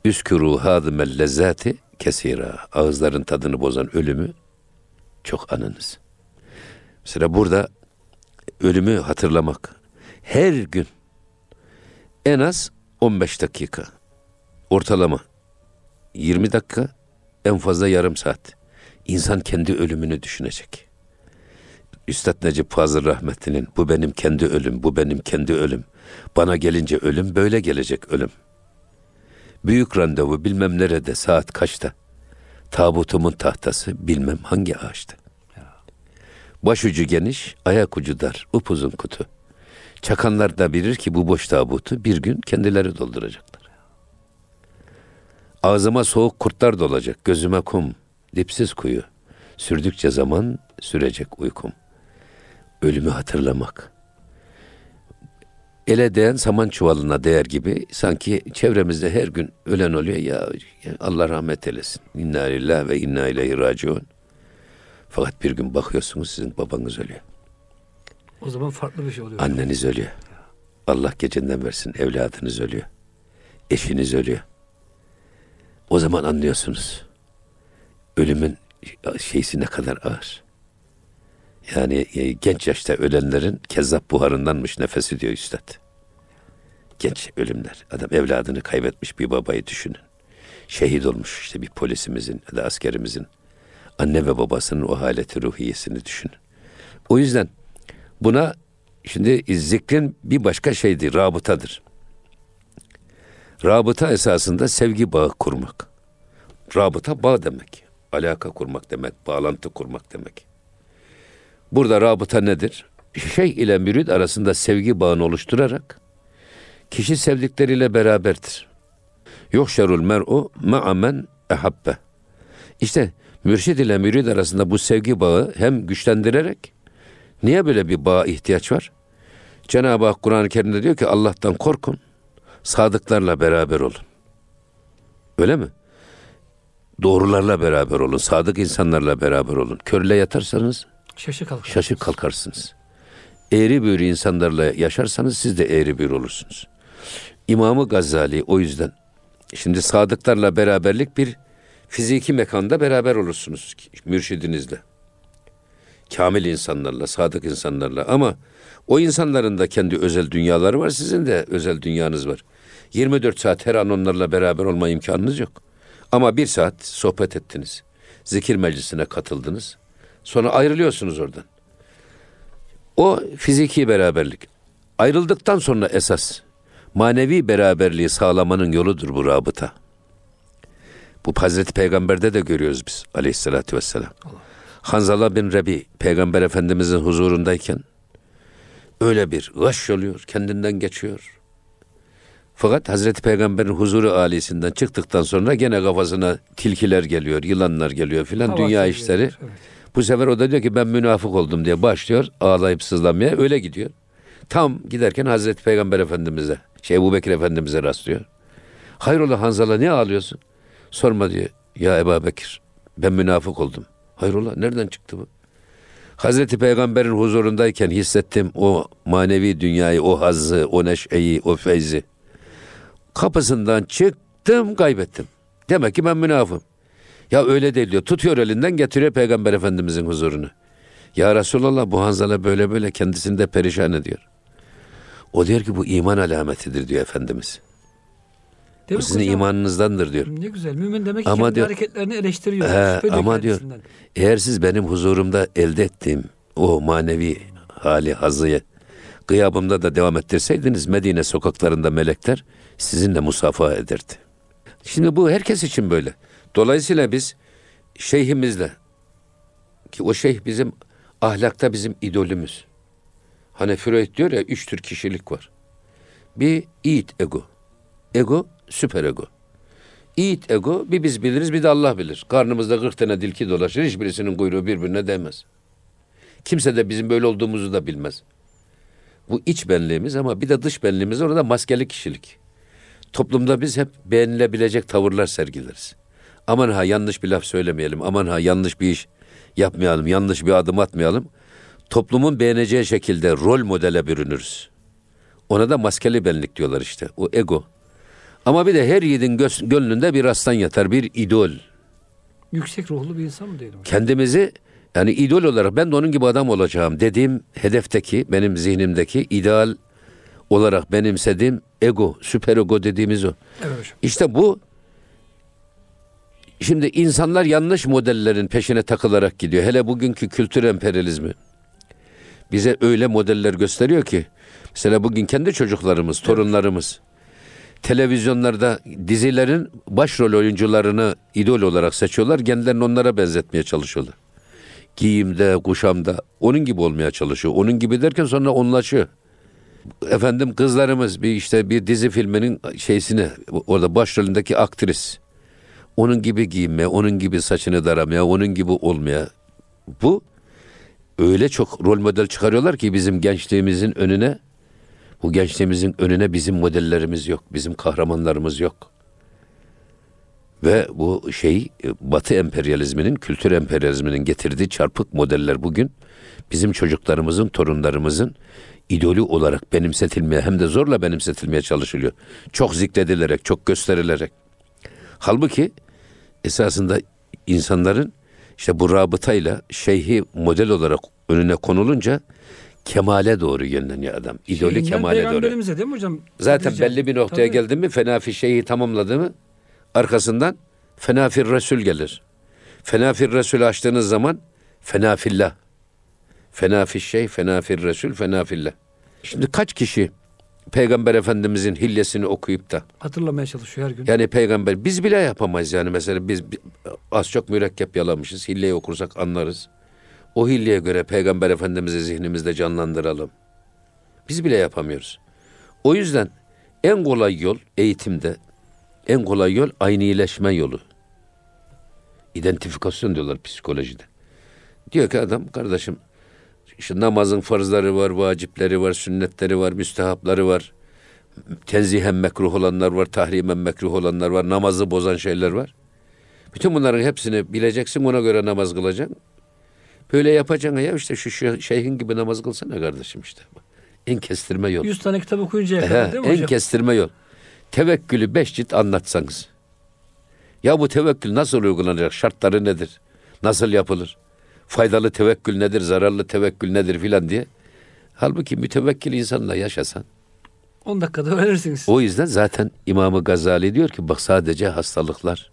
Üskürû hâzımel lezzâti kesira. Ağızların tadını bozan ölümü çok anınız. Mesela burada ölümü hatırlamak. Her gün en az 15 dakika ortalama 20 dakika en fazla yarım saat. İnsan kendi ölümünü düşünecek. Üstad Necip Fazıl Rahmetli'nin bu benim kendi ölüm, bu benim kendi ölüm. Bana gelince ölüm böyle gelecek ölüm. Büyük randevu bilmem nerede saat kaçta. Tabutumun tahtası bilmem hangi ağaçta. Başucu geniş, ayak ucu dar, upuzun kutu. Çakanlar da bilir ki bu boş tabutu bir gün kendileri dolduracaklar. Ağzıma soğuk kurtlar dolacak, gözüme kum, dipsiz kuyu. Sürdükçe zaman sürecek uykum. Ölümü hatırlamak. Ele değen saman çuvalına değer gibi sanki çevremizde her gün ölen oluyor ya, Allah rahmet eylesin. İnna lillahi ve inna ileyhi raciun. Fakat bir gün bakıyorsunuz sizin babanız ölüyor. O zaman farklı bir şey oluyor. Anneniz ölüyor. Allah gecinden versin evladınız ölüyor. Eşiniz ölüyor. O zaman anlıyorsunuz. Ölümün şeysi ne kadar ağır. Yani e, genç yaşta ölenlerin kezzap buharındanmış nefesi diyor üstad. Genç ölümler. Adam evladını kaybetmiş bir babayı düşünün. Şehit olmuş işte bir polisimizin ya da askerimizin anne ve babasının o haleti ruhiyesini düşünün. O yüzden buna şimdi zikrin bir başka şeydi, rabıtadır. Rabıta esasında sevgi bağı kurmak. Rabıta bağ demek. Alaka kurmak demek, bağlantı kurmak demek. Burada rabıta nedir? Şey ile mürid arasında sevgi bağını oluşturarak kişi sevdikleriyle beraberdir. Yok şerul mer'u ma'amen ehabbe. İşte mürşid ile mürid arasında bu sevgi bağı hem güçlendirerek niye böyle bir bağa ihtiyaç var? Cenab-ı Hak Kur'an-ı Kerim'de diyor ki Allah'tan korkun, sadıklarla beraber olun. Öyle mi? Doğrularla beraber olun, sadık insanlarla beraber olun. Körle yatarsanız Şaşı kalkar. şaşı kalkarsınız. Eğri büğrü insanlarla yaşarsanız siz de eğri büğrü olursunuz. İmamı Gazali o yüzden şimdi sadıklarla beraberlik bir fiziki mekanda beraber olursunuz mürşidinizle. Kamil insanlarla, sadık insanlarla ama o insanların da kendi özel dünyaları var, sizin de özel dünyanız var. 24 saat her an onlarla beraber olma imkanınız yok. Ama bir saat sohbet ettiniz. Zikir meclisine katıldınız. Sonra ayrılıyorsunuz oradan. O fiziki beraberlik. Ayrıldıktan sonra esas manevi beraberliği sağlamanın yoludur bu rabıta. Bu Hazreti Peygamber'de de görüyoruz biz aleyhissalatü vesselam. Hanzala bin Rebi Peygamber Efendimizin huzurundayken öyle bir gaş oluyor, kendinden geçiyor. Fakat Hazreti Peygamber'in huzuru alisinden çıktıktan sonra gene kafasına tilkiler geliyor, yılanlar geliyor filan dünya işleri. evet. Bu sefer o da diyor ki ben münafık oldum diye başlıyor ağlayıp sızlamaya öyle gidiyor. Tam giderken Hazreti Peygamber Efendimiz'e, şey Ebu Bekir Efendimiz'e rastlıyor. Hayrola Hanzala niye ağlıyorsun? Sorma diyor. Ya Ebu Bekir ben münafık oldum. Hayrola nereden çıktı bu? Hazreti Peygamber'in huzurundayken hissettim o manevi dünyayı, o hazzı, o neşeyi, o feyzi. Kapısından çıktım kaybettim. Demek ki ben münafım. Ya öyle değil diyor. Tutuyor elinden getiriyor Peygamber Efendimizin huzurunu. Ya Resulallah bu Hanzala böyle böyle kendisini de perişan ediyor. O diyor ki bu iman alametidir diyor Efendimiz. Bu Demek sizin hocam, imanınızdandır diyor. Ne güzel. Mümin demek ki Ama kendi diyor- hareketlerini eleştiriyor. He, ama diyor eğer siz benim huzurumda elde ettiğim o manevi hali hazıyı gıyabımda da devam ettirseydiniz Medine sokaklarında melekler sizinle musafaha ederdi. Şimdi bu herkes için böyle. Dolayısıyla biz şeyhimizle ki o şeyh bizim ahlakta bizim idolümüz. Hani Freud diyor ya üç tür kişilik var. Bir id ego. Ego süper ego. İt ego bir biz biliriz bir de Allah bilir. Karnımızda 40 tane dilki dolaşır. Hiçbirisinin kuyruğu birbirine değmez. Kimse de bizim böyle olduğumuzu da bilmez. Bu iç benliğimiz ama bir de dış benliğimiz orada maskeli kişilik. Toplumda biz hep beğenilebilecek tavırlar sergileriz. Aman ha yanlış bir laf söylemeyelim. Aman ha yanlış bir iş yapmayalım. Yanlış bir adım atmayalım. Toplumun beğeneceği şekilde rol modele bürünürüz. Ona da maskeli benlik diyorlar işte. O ego. Ama bir de her yiğidin gönlünde bir aslan yatar, bir idol. Yüksek ruhlu bir insan mı diyelim? hocam? Kendimizi yani idol olarak ben de onun gibi adam olacağım dediğim hedefteki, benim zihnimdeki ideal olarak benimsediğim ego, süper ego dediğimiz o. Evet hocam. İşte bu şimdi insanlar yanlış modellerin peşine takılarak gidiyor. Hele bugünkü kültür emperyalizmi. bize öyle modeller gösteriyor ki mesela bugün kendi çocuklarımız, torunlarımız televizyonlarda dizilerin başrol oyuncularını idol olarak seçiyorlar. Kendilerini onlara benzetmeye çalışıyorlar. Giyimde, kuşamda onun gibi olmaya çalışıyor. Onun gibi derken sonra onlaşıyor. Efendim kızlarımız bir işte bir dizi filminin şeysini orada başrolündeki aktris onun gibi giyinmeye, onun gibi saçını daramaya, onun gibi olmaya. Bu öyle çok rol model çıkarıyorlar ki bizim gençliğimizin önüne bu gençliğimizin önüne bizim modellerimiz yok, bizim kahramanlarımız yok. Ve bu şey Batı emperyalizminin, kültür emperyalizminin getirdiği çarpık modeller bugün bizim çocuklarımızın, torunlarımızın idolü olarak benimsetilmeye hem de zorla benimsetilmeye çalışılıyor. Çok zikredilerek, çok gösterilerek. Halbuki esasında insanların işte bu rabıtayla şeyhi model olarak önüne konulunca kemale doğru yönleniyor adam. İdolü Şeyinden kemale doğru. peygamberimize değil mi hocam? Zaten belli bir noktaya Tabii. geldi mi fenafi şeyhi tamamladı mı arkasından fenafir Resul gelir. Fenafir Resul açtığınız zaman fenafillah. Fenafi şey, fenafir Resul, fenafillah. Şimdi kaç kişi Peygamber Efendimizin hilyesini okuyup da Hatırlamaya çalışıyor her gün. yani peygamber biz bile yapamayız yani mesela biz bi- az çok mürekkep yalamışız. Hilleyi okursak anlarız. O hilleye göre peygamber efendimizi zihnimizde canlandıralım. Biz bile yapamıyoruz. O yüzden en kolay yol eğitimde en kolay yol aynileşme yolu. İdentifikasyon diyorlar psikolojide. Diyor ki adam kardeşim işte namazın farzları var, vacipleri var, sünnetleri var, müstehapları var tenzihen mekruh olanlar var, tahrimen mekruh olanlar var, namazı bozan şeyler var. Bütün bunların hepsini bileceksin, ona göre namaz kılacaksın. Böyle yapacaksın ya işte şu, şu şeyhin gibi namaz kılsana kardeşim işte. En kestirme yol. 100 tane kitap okuyuncaya He, kadar değil mi en hocam? kestirme yol. Tevekkülü beş cilt anlatsanız. Ya bu tevekkül nasıl uygulanacak? Şartları nedir? Nasıl yapılır? Faydalı tevekkül nedir? Zararlı tevekkül nedir filan diye. Halbuki mütevekkil insanla yaşasan 10 dakikada öğrenirsiniz. o yüzden zaten İmam-ı Gazali diyor ki bak sadece hastalıklar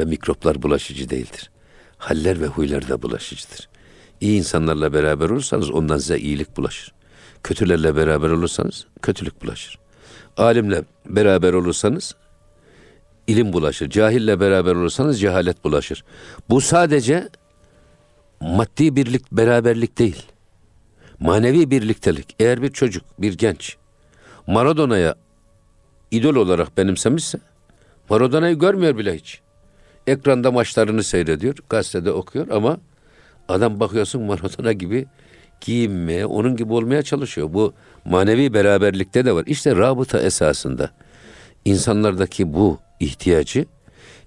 ve mikroplar bulaşıcı değildir. Haller ve huylar da bulaşıcıdır. İyi insanlarla beraber olursanız ondan size iyilik bulaşır. Kötülerle beraber olursanız kötülük bulaşır. Alimle beraber olursanız ilim bulaşır. Cahille beraber olursanız cehalet bulaşır. Bu sadece maddi birlik, beraberlik değil. Manevi birliktelik. Eğer bir çocuk, bir genç Maradona'ya idol olarak benimsemişse Maradona'yı görmüyor bile hiç. Ekranda maçlarını seyrediyor, gazetede okuyor ama adam bakıyorsun Maradona gibi giyinmeye, onun gibi olmaya çalışıyor. Bu manevi beraberlikte de var. İşte rabıta esasında insanlardaki bu ihtiyacı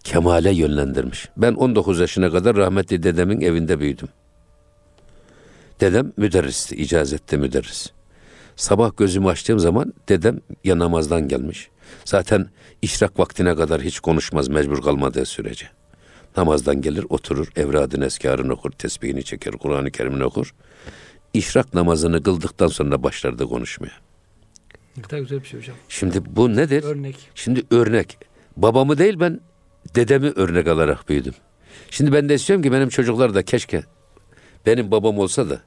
kemale yönlendirmiş. Ben 19 yaşına kadar rahmetli dedemin evinde büyüdüm. Dedem müderristi, icazette müderris. Sabah gözümü açtığım zaman dedem ya namazdan gelmiş. Zaten işrak vaktine kadar hiç konuşmaz mecbur kalmadığı sürece. Namazdan gelir oturur evradın eskarını okur, tesbihini çeker, Kur'an-ı Kerim'ini okur. İşrak namazını kıldıktan sonra başlardı konuşmaya. Ne kadar güzel bir şey hocam. Şimdi bu nedir? Örnek. Şimdi örnek. Babamı değil ben dedemi örnek alarak büyüdüm. Şimdi ben de istiyorum ki benim çocuklar da keşke benim babam olsa da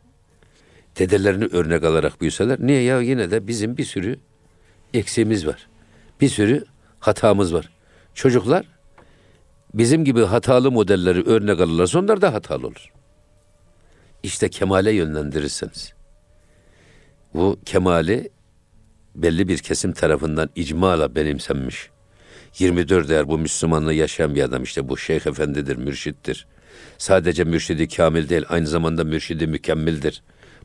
dedelerini örnek alarak büyüseler. Niye ya yine de bizim bir sürü eksiğimiz var. Bir sürü hatamız var. Çocuklar bizim gibi hatalı modelleri örnek alırlarsa onlar da hatalı olur. İşte kemale yönlendirirseniz. Bu kemali belli bir kesim tarafından icmala benimsenmiş. 24 eğer bu Müslümanlığı yaşayan bir adam işte bu şeyh efendidir, mürşittir. Sadece mürşidi kamil değil aynı zamanda mürşidi mükemmildir.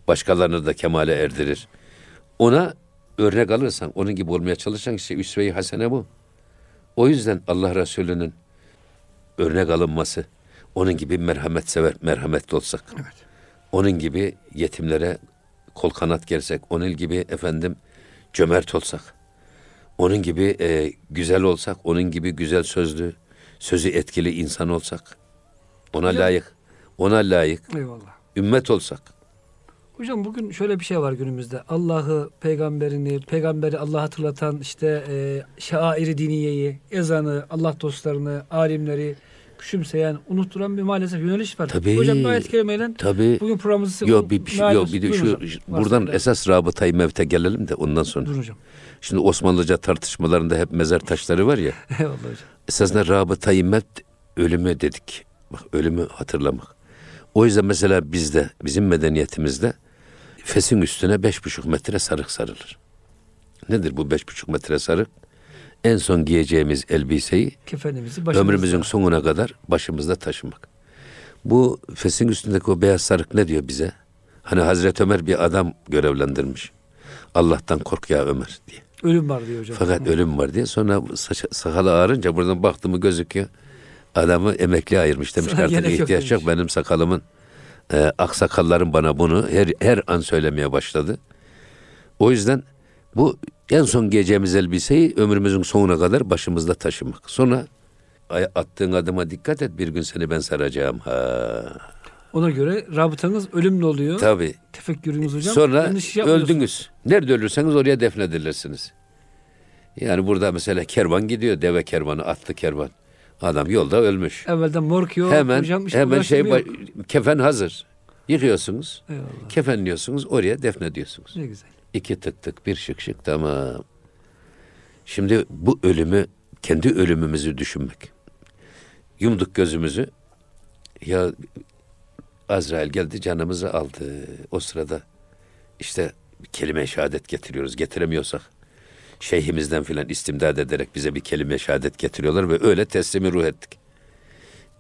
Başkalarını da kemale erdirir. Ona örnek alırsan, onun gibi olmaya çalışırsan işte üsve-i hasene bu. O yüzden Allah Resulü'nün örnek alınması, onun gibi merhamet sever, merhametli olsak. Evet. Onun gibi yetimlere kol kanat gersek, onun gibi efendim cömert olsak, onun gibi e, güzel olsak, onun gibi güzel sözlü, sözü etkili insan olsak, ona Hocam- layık, ona layık Eyvallah. ümmet olsak. Hocam bugün şöyle bir şey var günümüzde. Allah'ı, peygamberini, peygamberi Allah hatırlatan işte e, şairi diniyeyi, ezanı, Allah dostlarını, alimleri küçümseyen, unutturan bir maalesef yöneliş var. Tabii. Hocam bu ayet kerimeyle Tabii. bugün programımızı Yok bir, şey, yok bir de şu hocam. buradan esas rabıtayı mevte gelelim de ondan sonra. Buyurun hocam. Şimdi Osmanlıca tartışmalarında hep mezar taşları var ya. Eyvallah hocam. Esasında rabıtayı mevt ölümü dedik. Bak ölümü hatırlamak. O yüzden mesela bizde, bizim medeniyetimizde fesin üstüne beş buçuk metre sarık sarılır. Nedir bu beş buçuk metre sarık? En son giyeceğimiz elbiseyi Kefenimizi ömrümüzün sonuna kadar başımızda taşımak. Bu fesin üstündeki o beyaz sarık ne diyor bize? Hani Hazreti Ömer bir adam görevlendirmiş. Allah'tan kork ya Ömer diye. Ölüm var diyor hocam. Fakat ölüm var diye sonra saç, sakalı ağarınca buradan baktığımı gözüküyor. Adamı emekli ayırmış demiş Sana artık yok ihtiyaç yok demiş. benim sakalımın e, aksakallarım bana bunu her, her an söylemeye başladı. O yüzden bu en son giyeceğimiz elbiseyi ömrümüzün sonuna kadar başımızda taşımak. Sonra attığın adıma dikkat et bir gün seni ben saracağım. Ha. Ona göre rabıtanız ölümle oluyor. Tabii. Tefekkürünüz hocam. Sonra yapmıyorsunuz. öldünüz. Nerede ölürseniz oraya defnedilirsiniz. Yani burada mesela kervan gidiyor. Deve kervanı, atlı kervan. Adam yolda ölmüş. Evvelden morg yok. hemen hocam, işte hemen şey yok. kefen hazır. Yıkıyorsunuz. Eyvallah. Kefenliyorsunuz. Oraya defnediyorsunuz. Ne güzel. İki tık tık bir şık şık tamam. Şimdi bu ölümü kendi ölümümüzü düşünmek. Yumduk gözümüzü. Ya Azrail geldi canımızı aldı. O sırada işte kelime şehadet getiriyoruz. Getiremiyorsak şeyhimizden filan istimdad ederek bize bir kelime şehadet getiriyorlar ve öyle teslimi ruh ettik.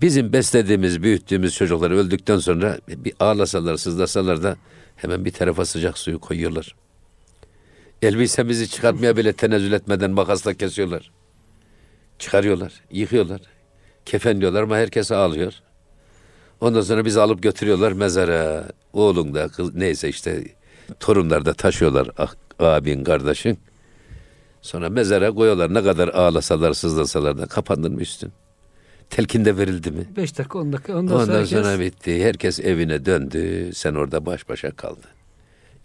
Bizim beslediğimiz, büyüttüğümüz çocuklar öldükten sonra bir ağlasalar, sızlasalar da hemen bir tarafa sıcak suyu koyuyorlar. Elbisemizi çıkartmaya bile tenezzül etmeden makasla kesiyorlar. Çıkarıyorlar, yıkıyorlar. Kefenliyorlar ama herkes ağlıyor. Ondan sonra bizi alıp götürüyorlar mezara. Oğlun da kız neyse işte torunlar da taşıyorlar ah, abin kardeşin. Sonra mezara koyuyorlar. Ne kadar ağlasalar sızlasalar da kapandın mı üstün? Telkin de verildi mi? 5 dakika 10 dakika ondan, Ondan sonra, sonra, herkes- bitti. Herkes evine döndü. Sen orada baş başa kaldı.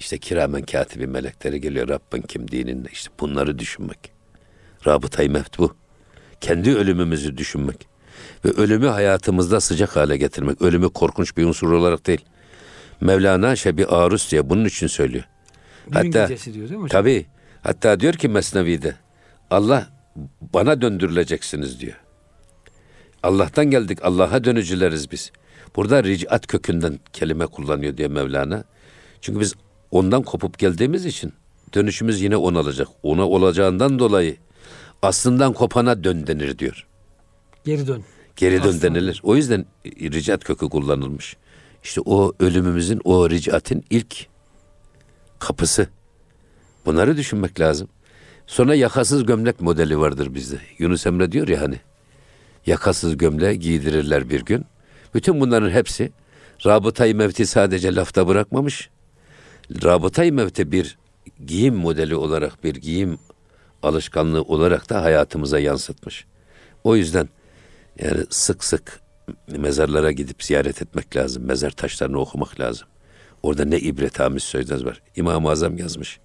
İşte kiramen katibi melekleri geliyor Rabbin kim dininde. İşte bunları düşünmek. Rabıtayı mevt bu. Kendi ölümümüzü düşünmek. Ve ölümü hayatımızda sıcak hale getirmek. Ölümü korkunç bir unsur olarak değil. Mevlana Şebi Arus diye bunun için söylüyor. Düğün Hatta gecesi diyor değil mi hocam? Tabii. Hatta diyor ki Mesnevi'de Allah bana döndürüleceksiniz diyor. Allah'tan geldik. Allah'a dönücüleriz biz. Burada ric'at kökünden kelime kullanıyor diye Mevlana. Çünkü biz ondan kopup geldiğimiz için dönüşümüz yine on olacak. Ona olacağından dolayı aslından kopana dön denir diyor. Geri dön. Geri dön denilir. O yüzden ricat kökü kullanılmış. İşte o ölümümüzün, o ricatin ilk kapısı. Bunları düşünmek lazım. Sonra yakasız gömlek modeli vardır bizde. Yunus Emre diyor ya hani. Yakasız gömleği giydirirler bir gün. Bütün bunların hepsi rabıtayı mevti sadece lafta bırakmamış. Rabıtayı mevti bir giyim modeli olarak, bir giyim alışkanlığı olarak da hayatımıza yansıtmış. O yüzden yani sık sık mezarlara gidip ziyaret etmek lazım. Mezar taşlarını okumak lazım. Orada ne ibret amiz sözler var. İmam-ı Azam yazmış.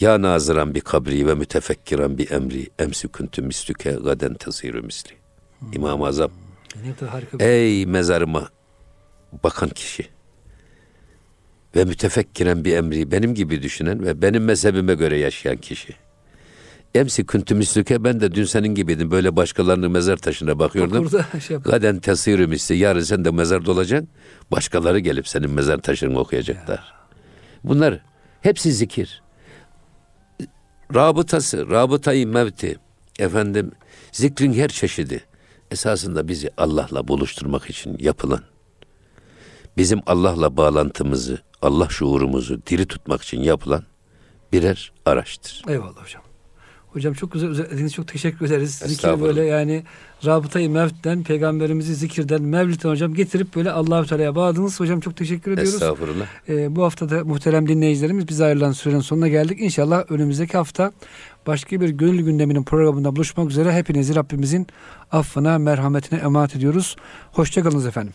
Ya naziran bir kabri ve mütefekkiran bir emri emsi kuntu mislüke gaden tasiru misli. İmam-ı Azam bir ey mezarıma bakan kişi ve mütefekkiren bir emri benim gibi düşünen ve benim mezhebime göre yaşayan kişi. Emsi kuntu mislüke ben de dün senin gibiydim. Böyle başkalarının mezar taşına bakıyordum. Burada şey Gaden tesirü misli. Yarın sen de mezarda olacaksın. Başkaları gelip senin mezar taşını okuyacaklar. Bunlar hepsi zikir. Rabıtası, rabıtayı mevti, efendim zikrin her çeşidi esasında bizi Allah'la buluşturmak için yapılan, bizim Allah'la bağlantımızı, Allah şuurumuzu diri tutmak için yapılan birer araçtır. Eyvallah hocam. Hocam çok güzel özetlediniz. Çok teşekkür ederiz. Zikir böyle yani rabıtayı mevtten, peygamberimizi zikirden, mevlitten hocam getirip böyle Allahu Teala'ya bağladınız. Hocam çok teşekkür ediyoruz. Estağfurullah. Ee, bu hafta da muhterem dinleyicilerimiz biz ayrılan sürenin sonuna geldik. İnşallah önümüzdeki hafta başka bir gönül gündeminin programında buluşmak üzere hepinizi Rabbimizin affına, merhametine emanet ediyoruz. Hoşçakalınız efendim.